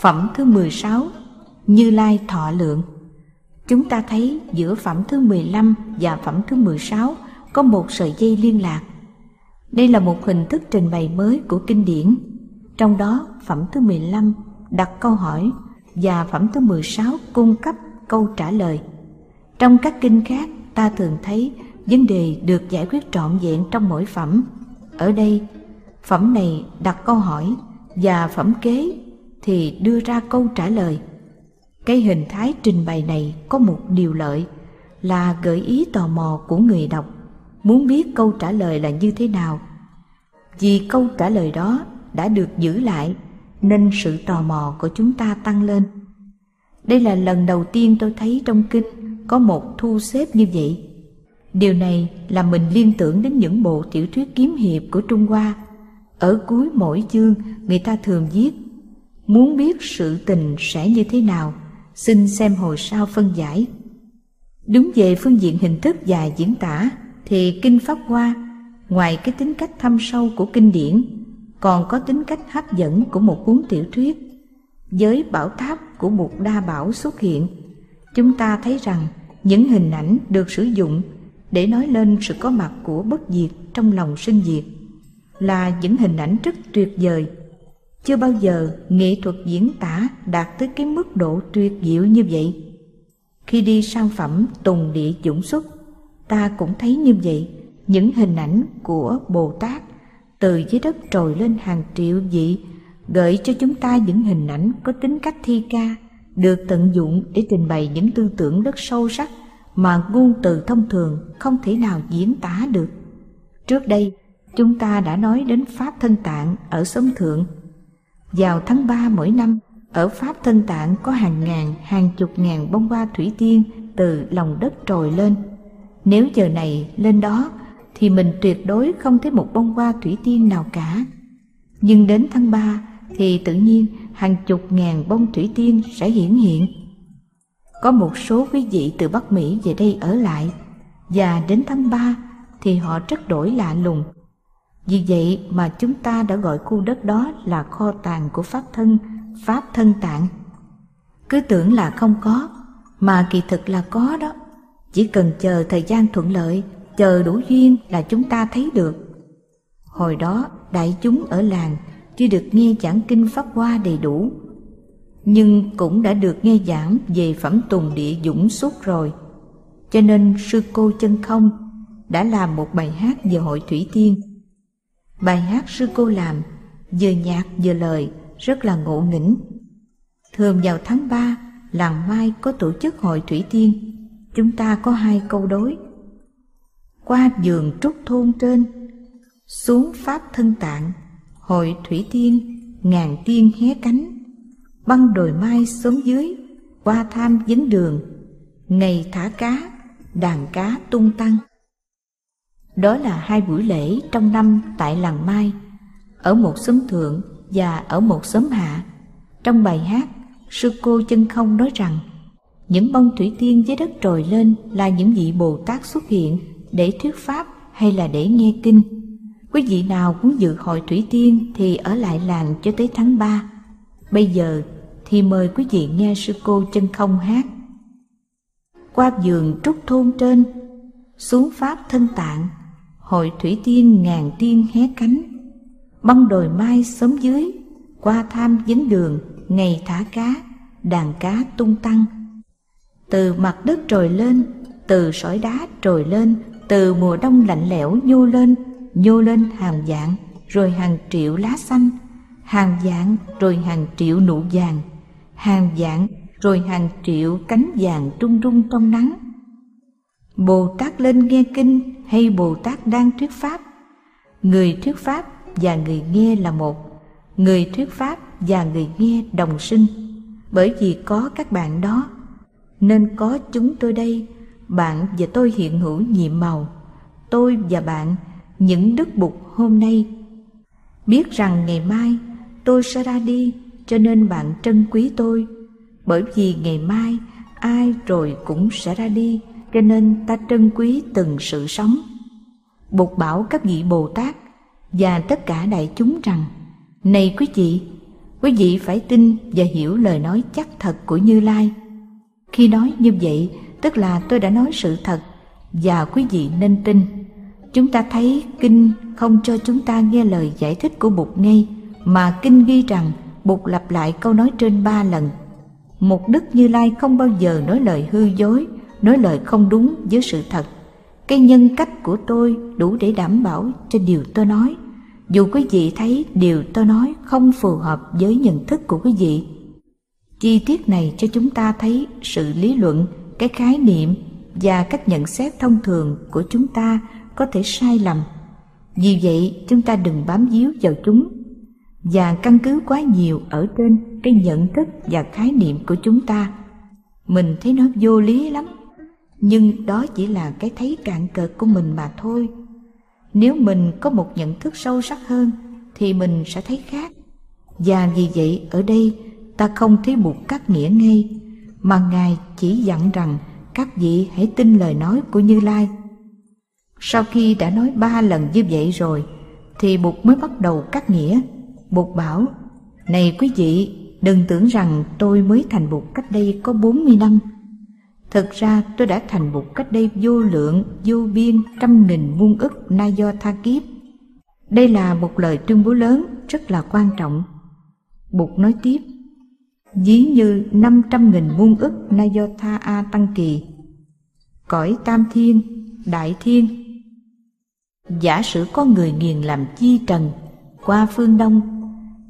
Phẩm thứ 16 Như Lai Thọ Lượng Chúng ta thấy giữa phẩm thứ 15 và phẩm thứ 16 có một sợi dây liên lạc. Đây là một hình thức trình bày mới của kinh điển. Trong đó, phẩm thứ 15 đặt câu hỏi và phẩm thứ 16 cung cấp câu trả lời. Trong các kinh khác, ta thường thấy vấn đề được giải quyết trọn vẹn trong mỗi phẩm. Ở đây, phẩm này đặt câu hỏi và phẩm kế thì đưa ra câu trả lời. Cái hình thái trình bày này có một điều lợi là gợi ý tò mò của người đọc, muốn biết câu trả lời là như thế nào. Vì câu trả lời đó đã được giữ lại nên sự tò mò của chúng ta tăng lên. Đây là lần đầu tiên tôi thấy trong kinh có một thu xếp như vậy. Điều này làm mình liên tưởng đến những bộ tiểu thuyết kiếm hiệp của Trung Hoa. Ở cuối mỗi chương, người ta thường viết Muốn biết sự tình sẽ như thế nào, xin xem hồi sau phân giải. Đúng về phương diện hình thức và diễn tả, thì Kinh Pháp Hoa, ngoài cái tính cách thâm sâu của kinh điển, còn có tính cách hấp dẫn của một cuốn tiểu thuyết. Với bảo tháp của một đa bảo xuất hiện, chúng ta thấy rằng những hình ảnh được sử dụng để nói lên sự có mặt của bất diệt trong lòng sinh diệt là những hình ảnh rất tuyệt vời chưa bao giờ nghệ thuật diễn tả đạt tới cái mức độ tuyệt diệu như vậy khi đi sang phẩm tùng địa dũng xuất ta cũng thấy như vậy những hình ảnh của bồ tát từ dưới đất trồi lên hàng triệu vị gợi cho chúng ta những hình ảnh có tính cách thi ca được tận dụng để trình bày những tư tưởng rất sâu sắc mà ngôn từ thông thường không thể nào diễn tả được. Trước đây, chúng ta đã nói đến Pháp Thân Tạng ở Sống Thượng. Vào tháng 3 mỗi năm, ở Pháp Thân Tạng có hàng ngàn, hàng chục ngàn bông hoa thủy tiên từ lòng đất trồi lên. Nếu giờ này lên đó, thì mình tuyệt đối không thấy một bông hoa thủy tiên nào cả. Nhưng đến tháng 3 thì tự nhiên hàng chục ngàn bông thủy tiên sẽ hiển hiện có một số quý vị từ Bắc Mỹ về đây ở lại và đến tháng 3 thì họ rất đổi lạ lùng. Vì vậy mà chúng ta đã gọi khu đất đó là kho tàng của Pháp thân, Pháp thân tạng. Cứ tưởng là không có, mà kỳ thực là có đó. Chỉ cần chờ thời gian thuận lợi, chờ đủ duyên là chúng ta thấy được. Hồi đó, đại chúng ở làng chưa được nghe giảng kinh Pháp Hoa đầy đủ, nhưng cũng đã được nghe giảng về phẩm tùng địa dũng suốt rồi. Cho nên sư cô chân không đã làm một bài hát về hội thủy tiên. Bài hát sư cô làm vừa nhạc vừa lời rất là ngộ nghĩnh. Thường vào tháng 3, làng Mai có tổ chức hội thủy tiên. Chúng ta có hai câu đối. Qua giường trúc thôn trên, xuống pháp thân tạng, hội thủy tiên, ngàn tiên hé cánh băng đồi mai xuống dưới qua tham dính đường ngày thả cá đàn cá tung tăng đó là hai buổi lễ trong năm tại làng mai ở một xóm thượng và ở một xóm hạ. Trong bài hát sư cô chân không nói rằng những bông thủy tiên dưới đất trồi lên là những vị bồ tát xuất hiện để thuyết pháp hay là để nghe kinh. Quý vị nào muốn dự hội thủy tiên thì ở lại làng cho tới tháng 3 bây giờ thì mời quý vị nghe sư cô chân không hát. Qua giường trúc thôn trên, xuống pháp thân tạng, hội thủy tiên ngàn tiên hé cánh, băng đồi mai sớm dưới, qua tham dính đường, ngày thả cá, đàn cá tung tăng. Từ mặt đất trồi lên, từ sỏi đá trồi lên, từ mùa đông lạnh lẽo nhô lên, nhô lên hàng dạng, rồi hàng triệu lá xanh, hàng dạng rồi hàng triệu nụ vàng hàng dạng rồi hàng triệu cánh vàng trung rung trong nắng. Bồ Tát lên nghe kinh hay Bồ Tát đang thuyết pháp? Người thuyết pháp và người nghe là một, người thuyết pháp và người nghe đồng sinh. Bởi vì có các bạn đó, nên có chúng tôi đây, bạn và tôi hiện hữu nhiệm màu, tôi và bạn những đức bục hôm nay. Biết rằng ngày mai tôi sẽ ra đi cho nên bạn trân quý tôi bởi vì ngày mai ai rồi cũng sẽ ra đi cho nên ta trân quý từng sự sống. Bột bảo các vị bồ tát và tất cả đại chúng rằng, này quý vị quý vị phải tin và hiểu lời nói chắc thật của như lai. Khi nói như vậy, tức là tôi đã nói sự thật và quý vị nên tin. Chúng ta thấy kinh không cho chúng ta nghe lời giải thích của bụt ngay, mà kinh ghi rằng bụt lặp lại câu nói trên ba lần. Một đức như lai không bao giờ nói lời hư dối nói lời không đúng với sự thật. Cái nhân cách của tôi đủ để đảm bảo cho điều tôi nói. Dù quý vị thấy điều tôi nói không phù hợp với nhận thức của quý vị, chi tiết này cho chúng ta thấy sự lý luận, cái khái niệm và cách nhận xét thông thường của chúng ta có thể sai lầm. Vì vậy, chúng ta đừng bám víu vào chúng và căn cứ quá nhiều ở trên cái nhận thức và khái niệm của chúng ta. Mình thấy nó vô lý lắm nhưng đó chỉ là cái thấy cạn cợt của mình mà thôi. Nếu mình có một nhận thức sâu sắc hơn, thì mình sẽ thấy khác. Và vì vậy, ở đây, ta không thấy buộc cắt nghĩa ngay, mà ngài chỉ dặn rằng các vị hãy tin lời nói của như lai. Sau khi đã nói ba lần như vậy rồi, thì bụt mới bắt đầu cắt nghĩa. Bụt bảo, này quý vị, đừng tưởng rằng tôi mới thành bụt cách đây có bốn mươi năm. Thực ra tôi đã thành bụt cách đây vô lượng, vô biên, trăm nghìn muôn ức na do tha kiếp. Đây là một lời tuyên bố lớn, rất là quan trọng. Bụt nói tiếp, ví như năm trăm nghìn muôn ức na do tha a tăng kỳ, cõi tam thiên, đại thiên. Giả sử có người nghiền làm chi trần qua phương đông,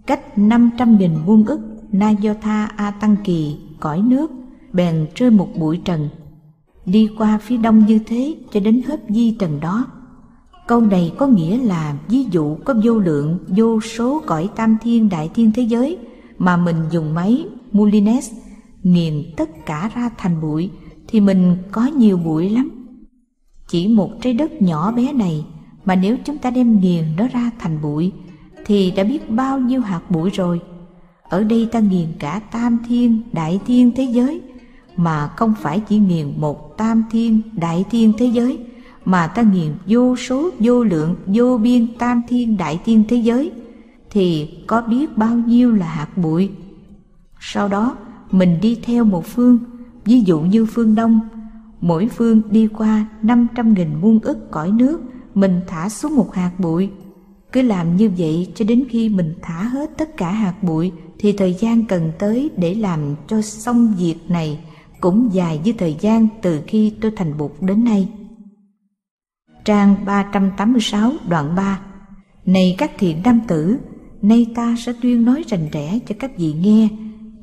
cách năm trăm nghìn muôn ức na do tha a tăng kỳ, cõi nước, bèn rơi một bụi trần, đi qua phía đông như thế cho đến hết di trần đó. Câu này có nghĩa là ví dụ có vô lượng, vô số cõi tam thiên đại thiên thế giới mà mình dùng máy Mulines nghiền tất cả ra thành bụi thì mình có nhiều bụi lắm. Chỉ một trái đất nhỏ bé này mà nếu chúng ta đem nghiền nó ra thành bụi thì đã biết bao nhiêu hạt bụi rồi. Ở đây ta nghiền cả tam thiên, đại thiên thế giới mà không phải chỉ nghiền một tam thiên, đại thiên thế giới, mà ta nghiền vô số, vô lượng, vô biên tam thiên, đại thiên thế giới, thì có biết bao nhiêu là hạt bụi. Sau đó, mình đi theo một phương, ví dụ như phương đông. Mỗi phương đi qua năm trăm nghìn muôn ức cõi nước, mình thả xuống một hạt bụi. Cứ làm như vậy cho đến khi mình thả hết tất cả hạt bụi, thì thời gian cần tới để làm cho xong việc này cũng dài như thời gian từ khi tôi thành Bụt đến nay. Trang 386 đoạn 3 Này các thiện nam tử, nay ta sẽ tuyên nói rành rẽ cho các vị nghe,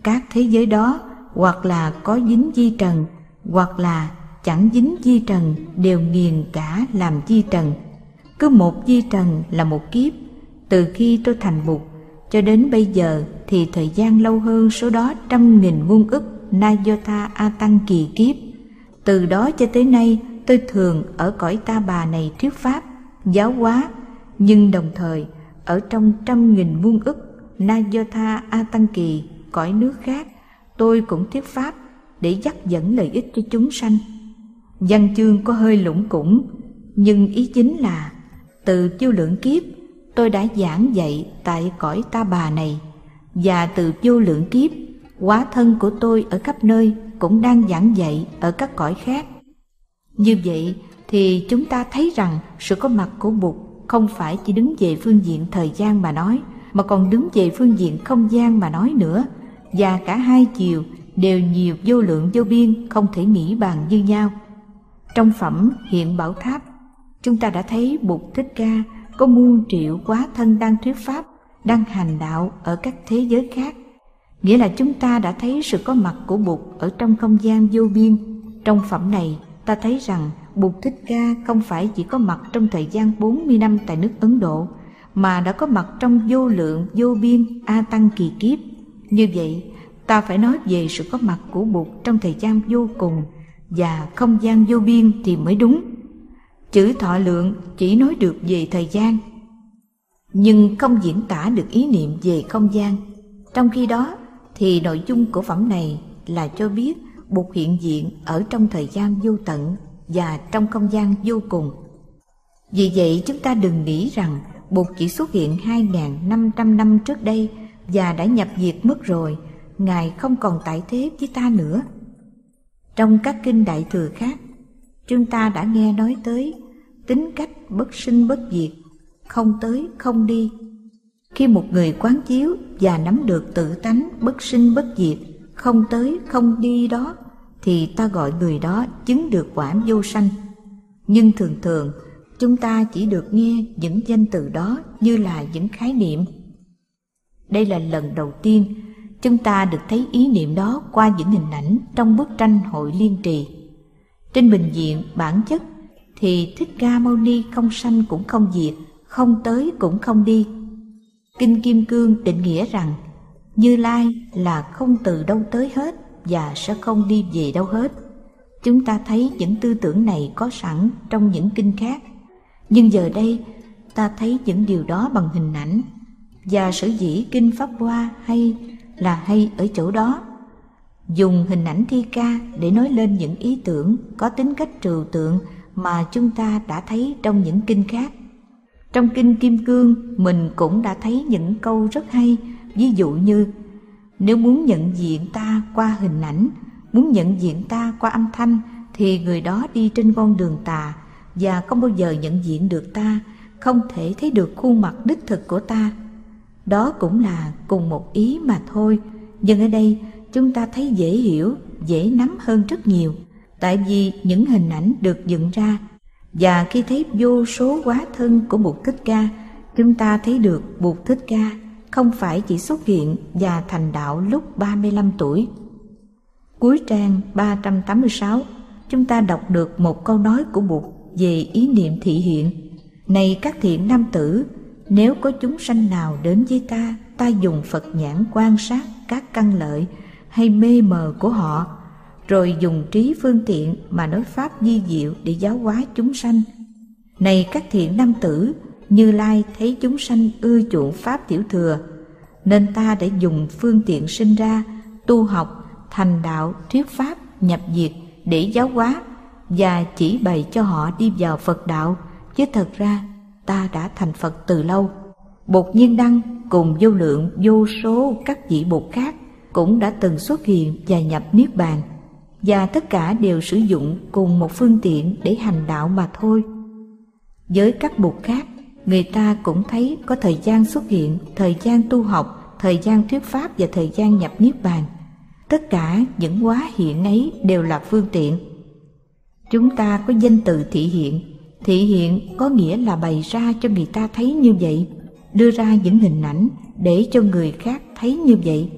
các thế giới đó hoặc là có dính di trần, hoặc là chẳng dính di trần đều nghiền cả làm di trần. Cứ một di trần là một kiếp, từ khi tôi thành Bụt cho đến bây giờ thì thời gian lâu hơn số đó trăm nghìn muôn ức Nayotha A Tăng kỳ kiếp. Từ đó cho tới nay, tôi thường ở cõi ta bà này thuyết pháp, giáo hóa, nhưng đồng thời ở trong trăm nghìn muôn ức Nayotha A Tăng kỳ cõi nước khác, tôi cũng thuyết pháp để dắt dẫn lợi ích cho chúng sanh. Văn chương có hơi lũng củng, nhưng ý chính là từ vô lượng kiếp tôi đã giảng dạy tại cõi ta bà này và từ vô lượng kiếp Quá thân của tôi ở khắp nơi cũng đang giảng dạy ở các cõi khác. Như vậy thì chúng ta thấy rằng sự có mặt của Bụt không phải chỉ đứng về phương diện thời gian mà nói, mà còn đứng về phương diện không gian mà nói nữa. Và cả hai chiều đều nhiều vô lượng vô biên không thể nghĩ bàn như nhau. Trong phẩm Hiện Bảo Tháp, chúng ta đã thấy Bụt Thích Ca có muôn triệu quá thân đang thuyết pháp, đang hành đạo ở các thế giới khác nghĩa là chúng ta đã thấy sự có mặt của Bụt ở trong không gian vô biên. Trong phẩm này, ta thấy rằng Bụt Thích Ca không phải chỉ có mặt trong thời gian 40 năm tại nước Ấn Độ, mà đã có mặt trong vô lượng, vô biên, A Tăng kỳ kiếp. Như vậy, ta phải nói về sự có mặt của Bụt trong thời gian vô cùng và không gian vô biên thì mới đúng. Chữ thọ lượng chỉ nói được về thời gian, nhưng không diễn tả được ý niệm về không gian. Trong khi đó, thì nội dung của phẩm này là cho biết Bụt hiện diện ở trong thời gian vô tận và trong không gian vô cùng. Vì vậy, chúng ta đừng nghĩ rằng Bụt chỉ xuất hiện 2.500 năm trước đây và đã nhập diệt mất rồi, ngài không còn tại thế với ta nữa trong các kinh đại thừa khác, chúng ta đã nghe nói tới tính cách bất sinh bất diệt, không tới không đi khi một người quán chiếu và nắm được tự tánh bất sinh bất diệt, không tới, không đi đó, thì ta gọi người đó chứng được quả vô sanh. Nhưng thường thường, chúng ta chỉ được nghe những danh từ đó như là những khái niệm. Đây là lần đầu tiên chúng ta được thấy ý niệm đó qua những hình ảnh trong bức tranh hội liên trì. Trên bình diện bản chất, thì thích ca mâu ni không sanh cũng không diệt, không tới cũng không đi kinh kim cương định nghĩa rằng, như lai là không từ đâu tới hết và sẽ không đi về đâu hết. Chúng ta thấy những tư tưởng này có sẵn trong những kinh khác. Nhưng giờ đây, ta thấy những điều đó bằng hình ảnh. Và sở dĩ kinh pháp hoa hay là hay ở chỗ đó? Dùng hình ảnh thi ca để nói lên những ý tưởng có tính cách trừu tượng mà chúng ta đã thấy trong những kinh khác trong kinh kim cương, mình cũng đã thấy những câu rất hay. Ví dụ như, nếu muốn nhận diện ta qua hình ảnh, muốn nhận diện ta qua âm thanh, thì người đó đi trên con đường tà, và không bao giờ nhận diện được ta, không thể thấy được khuôn mặt đích thực của ta. Đó cũng là cùng một ý mà thôi. Nhưng ở đây, chúng ta thấy dễ hiểu, dễ nắm hơn rất nhiều. Tại vì những hình ảnh được dựng ra và khi thấy vô số quá thân của Bụt Thích Ca chúng ta thấy được Bụt Thích Ca không phải chỉ xuất hiện và thành đạo lúc 35 tuổi. Cuối trang 386, chúng ta đọc được một câu nói của Bụt về ý niệm thị hiện. Này các thiện nam tử, nếu có chúng sanh nào đến với ta, ta dùng Phật nhãn quan sát các căn lợi hay mê mờ của họ, rồi dùng trí phương tiện mà nói pháp di diệu để giáo hóa chúng sanh. Này các thiện nam tử, như Lai thấy chúng sanh ưa chuộng pháp tiểu thừa, nên ta đã dùng phương tiện sinh ra, tu học, thành đạo, thuyết pháp, nhập diệt để giáo hóa và chỉ bày cho họ đi vào Phật đạo, chứ thật ra ta đã thành Phật từ lâu. Bột Nhiên Đăng cùng vô lượng vô số các vị bột khác cũng đã từng xuất hiện và nhập Niết Bàn, và tất cả đều sử dụng cùng một phương tiện để hành đạo mà thôi. Với các bục khác, người ta cũng thấy có thời gian xuất hiện, thời gian tu học, thời gian thuyết pháp và thời gian nhập Niết Bàn. Tất cả những hóa hiện ấy đều là phương tiện. Chúng ta có danh từ thị hiện, thị hiện có nghĩa là bày ra cho người ta thấy như vậy, đưa ra những hình ảnh để cho người khác thấy như vậy.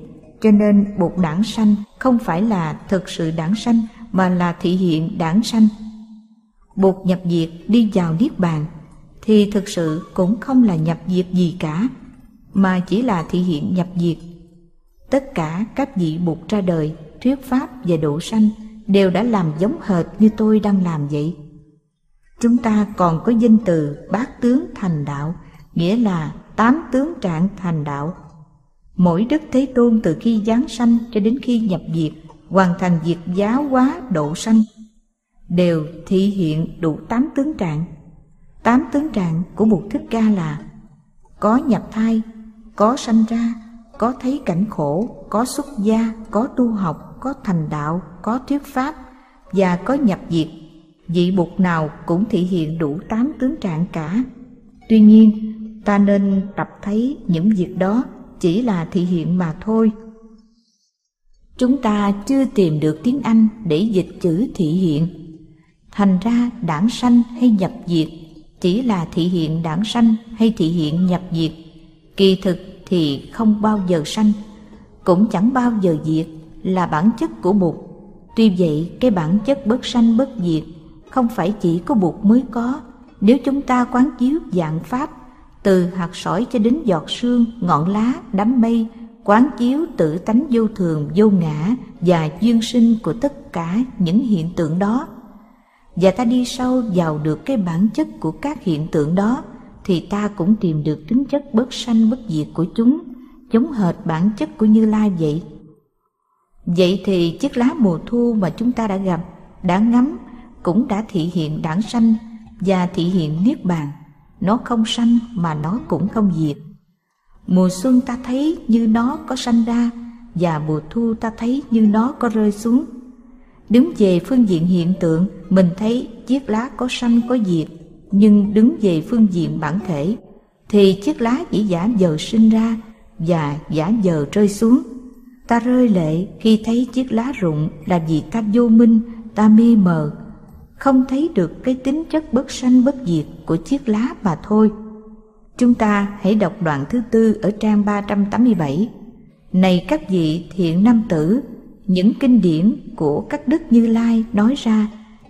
Cho nên bột đảng sanh không phải là thực sự đảng sanh mà là thị hiện đảng sanh. Bột nhập diệt đi vào Niết Bàn thì thực sự cũng không là nhập diệt gì cả, mà chỉ là thị hiện nhập diệt. Tất cả các vị bụt ra đời, thuyết pháp và độ sanh đều đã làm giống hệt như tôi đang làm vậy. Chúng ta còn có danh từ bát tướng thành đạo, nghĩa là tám tướng trạng thành đạo. Mỗi Đức Thế Tôn từ khi giáng sanh cho đến khi nhập diệt, hoàn thành việc giáo hóa độ sanh, đều thị hiện đủ tám tướng trạng Tám tướng trạng của Bụt Thích Ca là Có nhập thai, có sanh ra, có thấy cảnh khổ, có xuất gia, có tu học, có thành đạo, có thuyết pháp và có nhập diệt. Vị Bụt nào cũng thể hiện đủ tám tướng trạng cả. Tuy nhiên, ta nên tập thấy những việc đó chỉ là thị hiện mà thôi. Chúng ta chưa tìm được tiếng Anh để dịch chữ thị hiện. Thành ra đảng sanh hay nhập diệt chỉ là thị hiện đảng sanh hay thị hiện nhập diệt kỳ thực thì không bao giờ sanh, cũng chẳng bao giờ diệt là bản chất của bụt tuy vậy, cái bản chất bất sanh bất diệt không phải chỉ có bụt mới có nếu chúng ta quán chiếu dạng pháp từ hạt sỏi cho đến giọt sương, ngọn lá, đám mây, quán chiếu tự tánh vô thường, vô ngã và duyên sinh của tất cả những hiện tượng đó. Và ta đi sâu vào được cái bản chất của các hiện tượng đó, thì ta cũng tìm được tính chất bất sanh bất diệt của chúng, giống hệt bản chất của như lai vậy. Vậy thì chiếc lá mùa thu mà chúng ta đã gặp, đã ngắm, cũng đã thị hiện đảng sanh và thị hiện niết bàn nó không sanh mà nó cũng không diệt. Mùa xuân ta thấy như nó có sanh ra Và mùa thu ta thấy như nó có rơi xuống. Đứng về phương diện hiện tượng Mình thấy chiếc lá có sanh có diệt. Nhưng đứng về phương diện bản thể Thì chiếc lá chỉ giả giờ sinh ra Và giả giờ rơi xuống. Ta rơi lệ khi thấy chiếc lá rụng Là vì ta vô minh, ta mê mờ không thấy được cái tính chất bất sanh bất diệt Của chiếc lá mà thôi Chúng ta hãy đọc đoạn thứ tư ở trang 387. Này các vị thiện nam tử, những kinh điển của các đức Như Lai nói ra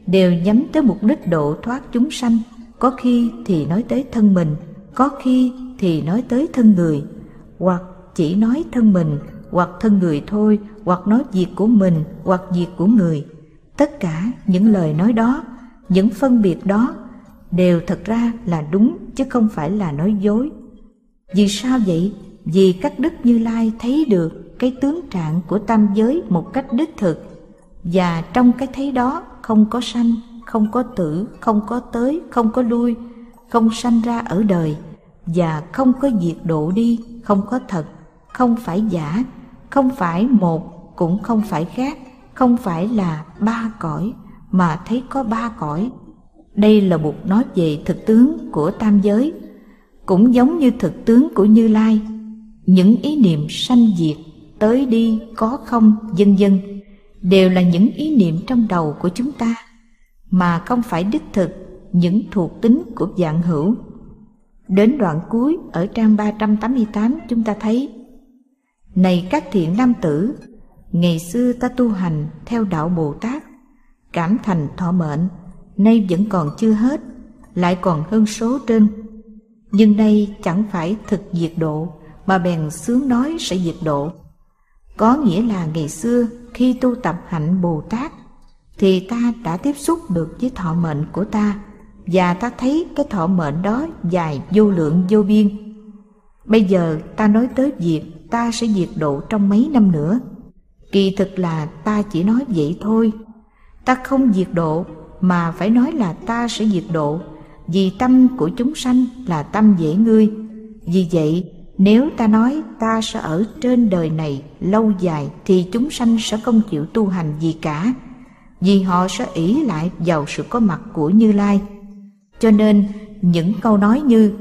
đều nhắm tới mục đích độ thoát chúng sanh, có khi thì nói tới thân mình, có khi thì nói tới thân người, hoặc chỉ nói thân mình, hoặc thân người thôi, hoặc nói việc của mình, hoặc việc của người. Tất cả những lời nói đó, những phân biệt đó đều thật ra là đúng chứ không phải là nói dối. Vì sao vậy? Vì các đức Như Lai thấy được cái tướng trạng của tam giới một cách đích thực và trong cái thấy đó không có sanh, không có tử, không có tới, không có lui, không sanh ra ở đời và không có diệt độ đi, không có thật, không phải giả, không phải một cũng không phải khác, không phải là ba cõi mà thấy có ba cõi đây là một nói về thực tướng của tam giới, cũng giống như thực tướng của Như Lai. Những ý niệm sanh diệt, tới đi, có không, vân vân đều là những ý niệm trong đầu của chúng ta, mà không phải đích thực những thuộc tính của dạng hữu. Đến đoạn cuối ở trang 388 chúng ta thấy Này các thiện nam tử, ngày xưa ta tu hành theo đạo Bồ Tát, cảm thành thọ mệnh, nay vẫn còn chưa hết, lại còn hơn số trên. Nhưng nay chẳng phải thực diệt độ, mà bèn sướng nói sẽ diệt độ. Có nghĩa là ngày xưa khi tu tập hạnh Bồ Tát, thì ta đã tiếp xúc được với thọ mệnh của ta, và ta thấy cái thọ mệnh đó dài vô lượng vô biên. Bây giờ ta nói tới việc ta sẽ diệt độ trong mấy năm nữa. Kỳ thực là ta chỉ nói vậy thôi. Ta không diệt độ, mà phải nói là ta sẽ diệt độ. Vì tâm của chúng sanh là tâm dễ ngươi. Vì vậy, nếu ta nói ta sẽ ở trên đời này lâu dài, thì chúng sanh sẽ không chịu tu hành gì cả. Vì họ sẽ ỷ lại vào sự có mặt của như lai. Cho nên, những câu nói như,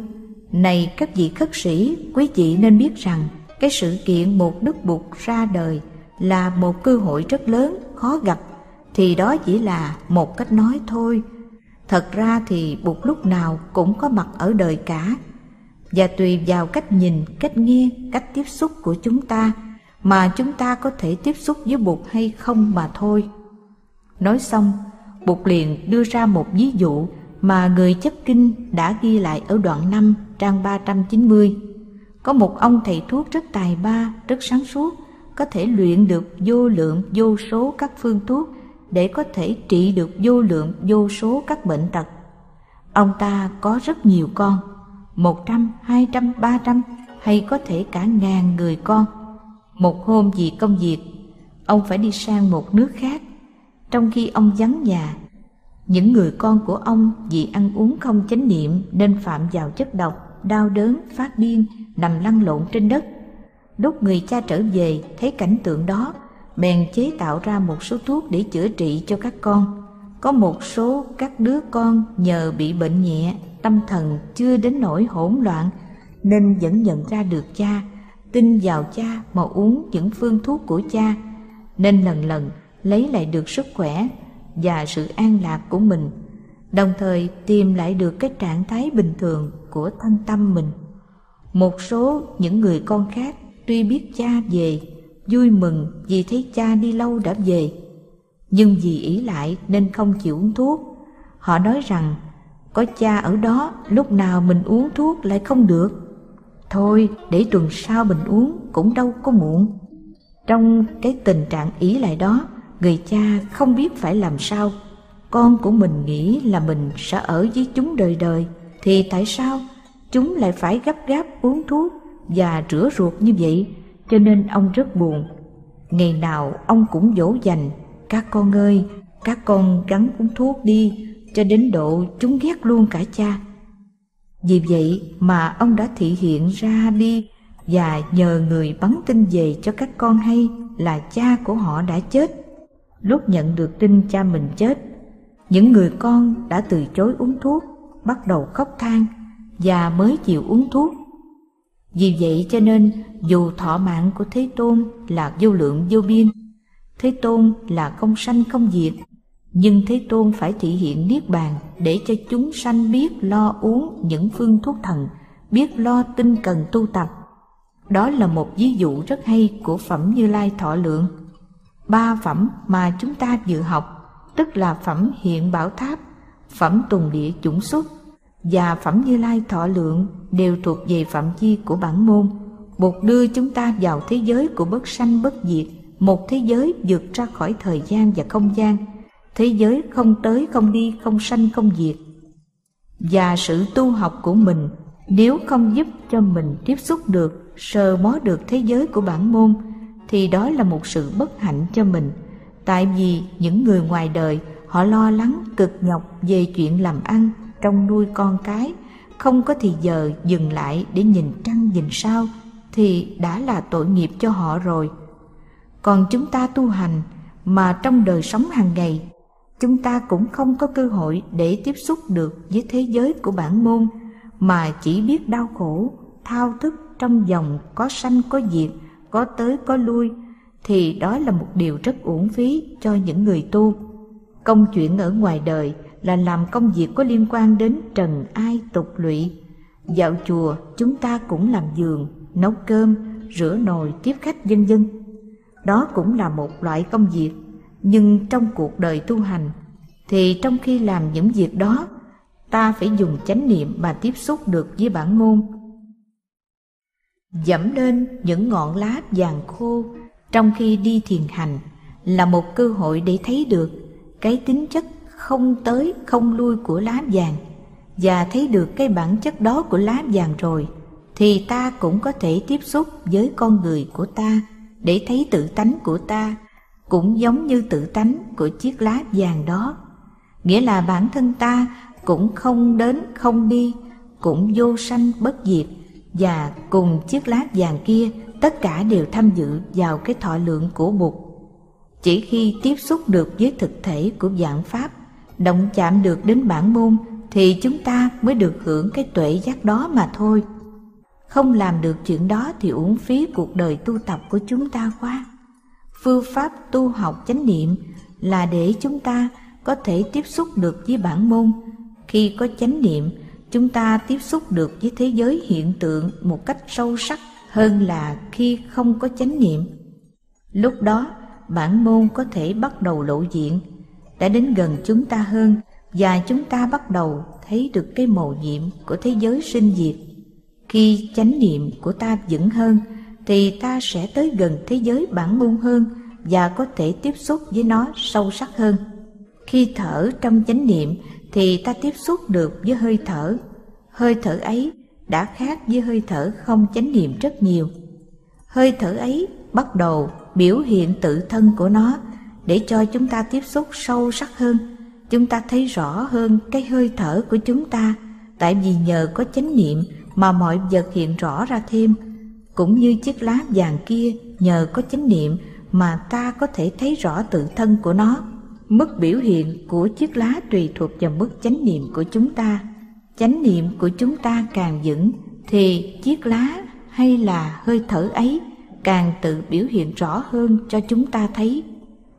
này các vị khất sĩ, quý vị nên biết rằng cái sự kiện một đức bụt ra đời là một cơ hội rất lớn khó gặp thì đó chỉ là một cách nói thôi. Thật ra thì bụt lúc nào cũng có mặt ở đời cả. Và tùy vào cách nhìn cách nghe cách tiếp xúc của chúng ta mà chúng ta có thể tiếp xúc với bụt hay không mà thôi. Nói xong bụt liền đưa ra một ví dụ mà người chấp kinh đã ghi lại ở đoạn 5 trang 390. Có một ông thầy thuốc rất tài ba, rất sáng suốt, có thể luyện được vô lượng vô số các phương thuốc để có thể trị được vô lượng vô số các bệnh tật. Ông ta có rất nhiều con, một trăm, hai trăm, ba trăm hay có thể cả ngàn người con. Một hôm vì công việc, ông phải đi sang một nước khác. Trong khi ông vắng nhà, những người con của ông vì ăn uống không chánh niệm nên phạm vào chất độc, đau đớn, phát điên, nằm lăn lộn trên đất. Lúc người cha trở về thấy cảnh tượng đó bèn chế tạo ra một số thuốc để chữa trị cho các con. Có một số các đứa con nhờ bị bệnh nhẹ, tâm thần chưa đến nỗi hỗn loạn nên vẫn nhận ra được cha, tin vào cha mà uống những phương thuốc của cha, nên lần lần lấy lại được sức khỏe và sự an lạc của mình, đồng thời tìm lại được cái trạng thái bình thường của thân tâm mình. Một số những người con khác tuy biết cha về, vui mừng vì thấy cha đi lâu đã về. Nhưng vì ý lại nên không chịu uống thuốc. Họ nói rằng, có cha ở đó, lúc nào mình uống thuốc lại không được. Thôi, để tuần sau mình uống cũng đâu có muộn. Trong cái tình trạng ý lại đó, người cha không biết phải làm sao. Con của mình nghĩ là mình sẽ ở với chúng đời đời, thì tại sao chúng lại phải gấp gáp uống thuốc? Và rửa ruột như vậy cho nên ông rất buồn. Ngày nào ông cũng dỗ dành, các con ơi, các con gắn uống thuốc đi, cho đến độ chúng ghét luôn cả cha. Vì vậy mà ông đã thị hiện ra đi và nhờ người bắn tin về cho các con hay là cha của họ đã chết. Lúc nhận được tin cha mình chết, những người con đã từ chối uống thuốc, bắt đầu khóc than và mới chịu uống thuốc. Vì vậy cho nên dù thọ mạng của Thế Tôn là vô lượng vô biên, Thế Tôn là không sanh không diệt, nhưng Thế Tôn phải thị hiện Niết Bàn để cho chúng sanh biết lo uống những phương thuốc thần, biết lo tinh cần tu tập. Đó là một ví dụ rất hay của Phẩm Như Lai Thọ Lượng. Ba phẩm mà chúng ta dự học, tức là Phẩm Hiện Bảo Tháp, Phẩm Tùng Địa Chủng Xuất và Phẩm Như Lai Thọ Lượng đều thuộc về phạm chi của bản môn, Bột đưa chúng ta vào thế giới của bất sanh bất diệt, một thế giới vượt ra khỏi thời gian và không gian, thế giới không tới không đi không sanh không diệt. Và sự tu học của mình nếu không giúp cho mình tiếp xúc được, sờ mó được thế giới của bản môn, thì đó là một sự bất hạnh cho mình. Tại vì những người ngoài đời họ lo lắng cực nhọc về chuyện làm ăn, trong nuôi con cái, không có thì giờ dừng lại để nhìn trăng nhìn sao thì đã là tội nghiệp cho họ rồi. Còn chúng ta tu hành mà trong đời sống hàng ngày chúng ta cũng không có cơ hội để tiếp xúc được với thế giới của bản môn mà chỉ biết đau khổ, thao thức trong dòng có sanh có diệt, có tới có lui thì đó là một điều rất uổng phí cho những người tu. Công chuyện ở ngoài đời là làm công việc có liên quan đến trần ai tục lụy. Dạo chùa chúng ta cũng làm giường, nấu cơm, rửa nồi, tiếp khách vân vân. Đó cũng là một loại công việc, nhưng trong cuộc đời tu hành thì trong khi làm những việc đó, ta phải dùng chánh niệm mà tiếp xúc được với bản môn. Dẫm lên những ngọn lá vàng khô trong khi đi thiền hành là một cơ hội để thấy được cái tính chất không tới, không lui của lá vàng. Và thấy được cái bản chất đó của lá vàng rồi, thì ta cũng có thể tiếp xúc với con người của ta để thấy tự tánh của ta cũng giống như tự tánh của chiếc lá vàng đó. Nghĩa là bản thân ta cũng không đến, không đi, cũng vô sanh bất diệt. Và cùng chiếc lá vàng kia, tất cả đều tham dự vào cái thọ lượng của Bụt. Chỉ khi tiếp xúc được với thực thể của dạng Pháp động chạm được đến bản môn thì chúng ta mới được hưởng cái tuệ giác đó mà thôi. Không làm được chuyện đó thì uổng phí cuộc đời tu tập của chúng ta quá. Phương pháp tu học chánh niệm là để chúng ta có thể tiếp xúc được với bản môn. Khi có chánh niệm, chúng ta tiếp xúc được với thế giới hiện tượng một cách sâu sắc hơn là khi không có chánh niệm. Lúc đó, bản môn có thể bắt đầu lộ diện đã đến gần chúng ta hơn và chúng ta bắt đầu thấy được cái màu nhiệm của thế giới sinh diệt. Khi chánh niệm của ta vững hơn, thì ta sẽ tới gần thế giới bản môn hơn và có thể tiếp xúc với nó sâu sắc hơn. Khi thở trong chánh niệm, thì ta tiếp xúc được với hơi thở. Hơi thở ấy đã khác với hơi thở không chánh niệm rất nhiều. Hơi thở ấy bắt đầu biểu hiện tự thân của nó để cho chúng ta tiếp xúc sâu sắc hơn. Chúng ta thấy rõ hơn cái hơi thở của chúng ta. Tại vì nhờ có chánh niệm mà mọi vật hiện rõ ra thêm. Cũng như chiếc lá vàng kia, nhờ có chánh niệm mà ta có thể thấy rõ tự thân của nó. Mức biểu hiện của chiếc lá tùy thuộc vào mức chánh niệm của chúng ta. Chánh niệm của chúng ta càng vững, thì chiếc lá hay là hơi thở ấy càng tự biểu hiện rõ hơn cho chúng ta thấy.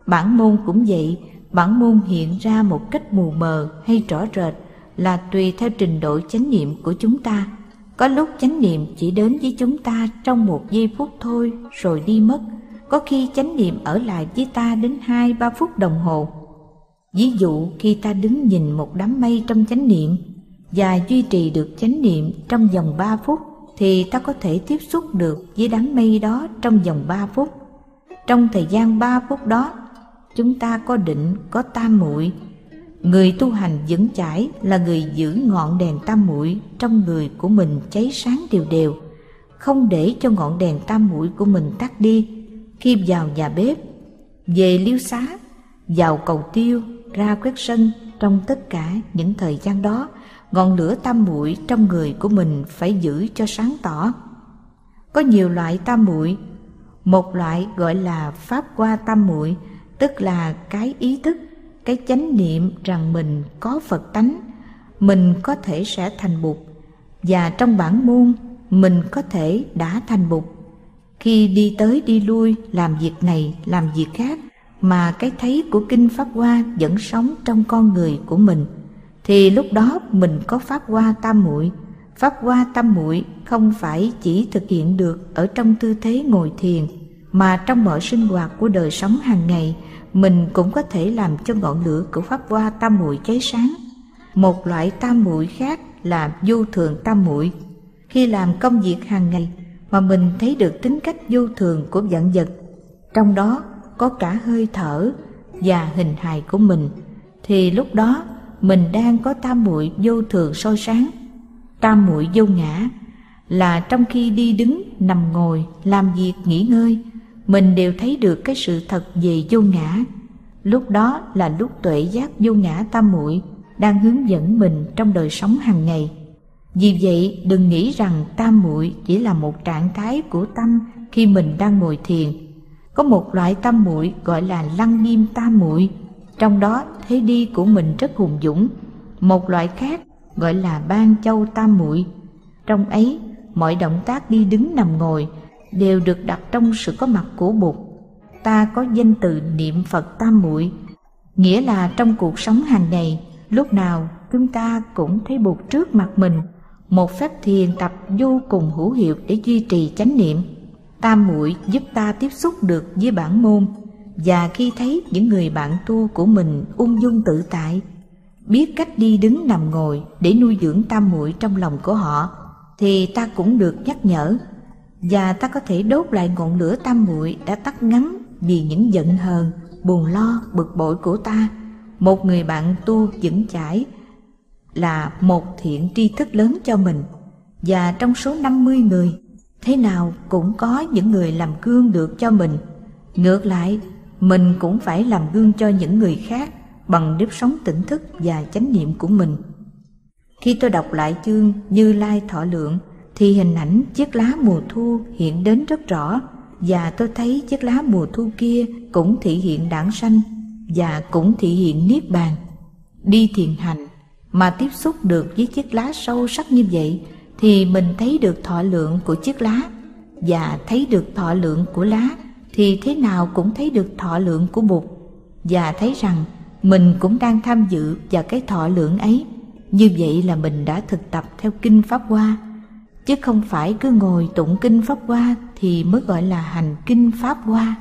Bản môn cũng vậy, bản môn hiện ra một cách mù mờ hay rõ rệt là tùy theo trình độ chánh niệm của chúng ta. Có lúc chánh niệm chỉ đến với chúng ta trong một giây phút thôi rồi đi mất. Có khi chánh niệm ở lại với ta đến hai ba phút đồng hồ. Ví dụ khi ta đứng nhìn một đám mây trong chánh niệm và duy trì được chánh niệm trong vòng ba phút thì ta có thể tiếp xúc được với đám mây đó trong vòng ba phút. Trong thời gian ba phút đó chúng ta có định, có tam muội. Người tu hành vững chãi là người giữ ngọn đèn tam muội trong người của mình cháy sáng đều đều. Không để cho ngọn đèn tam muội của mình tắt đi. Khi vào nhà bếp, về liêu xá, vào cầu tiêu, ra quét sân trong tất cả những thời gian đó, ngọn lửa tam muội trong người của mình phải giữ cho sáng tỏ. Có nhiều loại tam muội. Một loại gọi là pháp qua tam muội tức là cái ý thức, cái chánh niệm rằng mình có phật tánh, mình có thể sẽ thành bụt. Và trong bản môn, mình có thể đã thành bụt. Khi đi tới đi lui, làm việc này, làm việc khác, mà cái thấy của kinh pháp hoa vẫn sống trong con người của mình, thì lúc đó mình có pháp hoa tam muội. Pháp hoa tam muội không phải chỉ thực hiện được ở trong tư thế ngồi thiền mà trong mọi sinh hoạt của đời sống hàng ngày, mình cũng có thể làm cho ngọn lửa của pháp hoa tam muội cháy sáng. Một loại tam muội khác là vô thường tam muội. Khi làm công việc hàng ngày mà mình thấy được tính cách vô thường của vạn vật, trong đó có cả hơi thở và hình hài của mình, thì lúc đó mình đang có tam muội vô thường soi sáng. Tam muội vô ngã là trong khi đi đứng, nằm ngồi, làm việc, nghỉ ngơi mình đều thấy được cái sự thật về vô ngã. Lúc đó là lúc tuệ giác vô ngã tam muội đang hướng dẫn mình trong đời sống hàng ngày. Vì vậy, đừng nghĩ rằng tam muội chỉ là một trạng thái của tâm khi mình đang ngồi thiền. Có một loại tam muội gọi là lăng nghiêm tam muội. Trong đó, thế đi của mình rất hùng dũng. Một loại khác gọi là ban châu tam muội. Trong ấy, mọi động tác đi đứng nằm ngồi đều được đặt trong sự có mặt của bụt. Ta có danh từ niệm phật tam muội, nghĩa là trong cuộc sống hàng ngày, lúc nào chúng ta cũng thấy bụt trước mặt mình, một phép thiền tập vô cùng hữu hiệu để duy trì chánh niệm. Tam muội giúp ta tiếp xúc được với bản môn, và khi thấy những người bạn tu của mình ung dung tự tại, biết cách đi đứng nằm ngồi để nuôi dưỡng tam muội trong lòng của họ, thì ta cũng được nhắc nhở và ta có thể đốt lại ngọn lửa tam muội đã tắt ngắn vì những giận hờn, buồn lo, bực bội của ta. Một người bạn tu vững chãi là một thiện tri thức lớn cho mình. Và trong số 50 người, thế nào cũng có những người làm gương được cho mình. Ngược lại, mình cũng phải làm gương cho những người khác bằng nếp sống tỉnh thức và chánh niệm của mình. Khi tôi đọc lại chương như lai thọ lượng thì hình ảnh chiếc lá mùa thu hiện đến rất rõ, và tôi thấy chiếc lá mùa thu kia cũng thị hiện đảng sanh, và cũng thị hiện niết bàn. Đi thiền hành mà tiếp xúc được với chiếc lá sâu sắc như vậy, thì mình thấy được thọ lượng của chiếc lá. Và thấy được thọ lượng của lá, thì thế nào cũng thấy được thọ lượng của bụt. Và thấy rằng mình cũng đang tham dự vào cái thọ lượng ấy. Như vậy là mình đã thực tập theo kinh pháp hoa chứ không phải cứ ngồi tụng kinh pháp hoa thì mới gọi là hành kinh pháp hoa.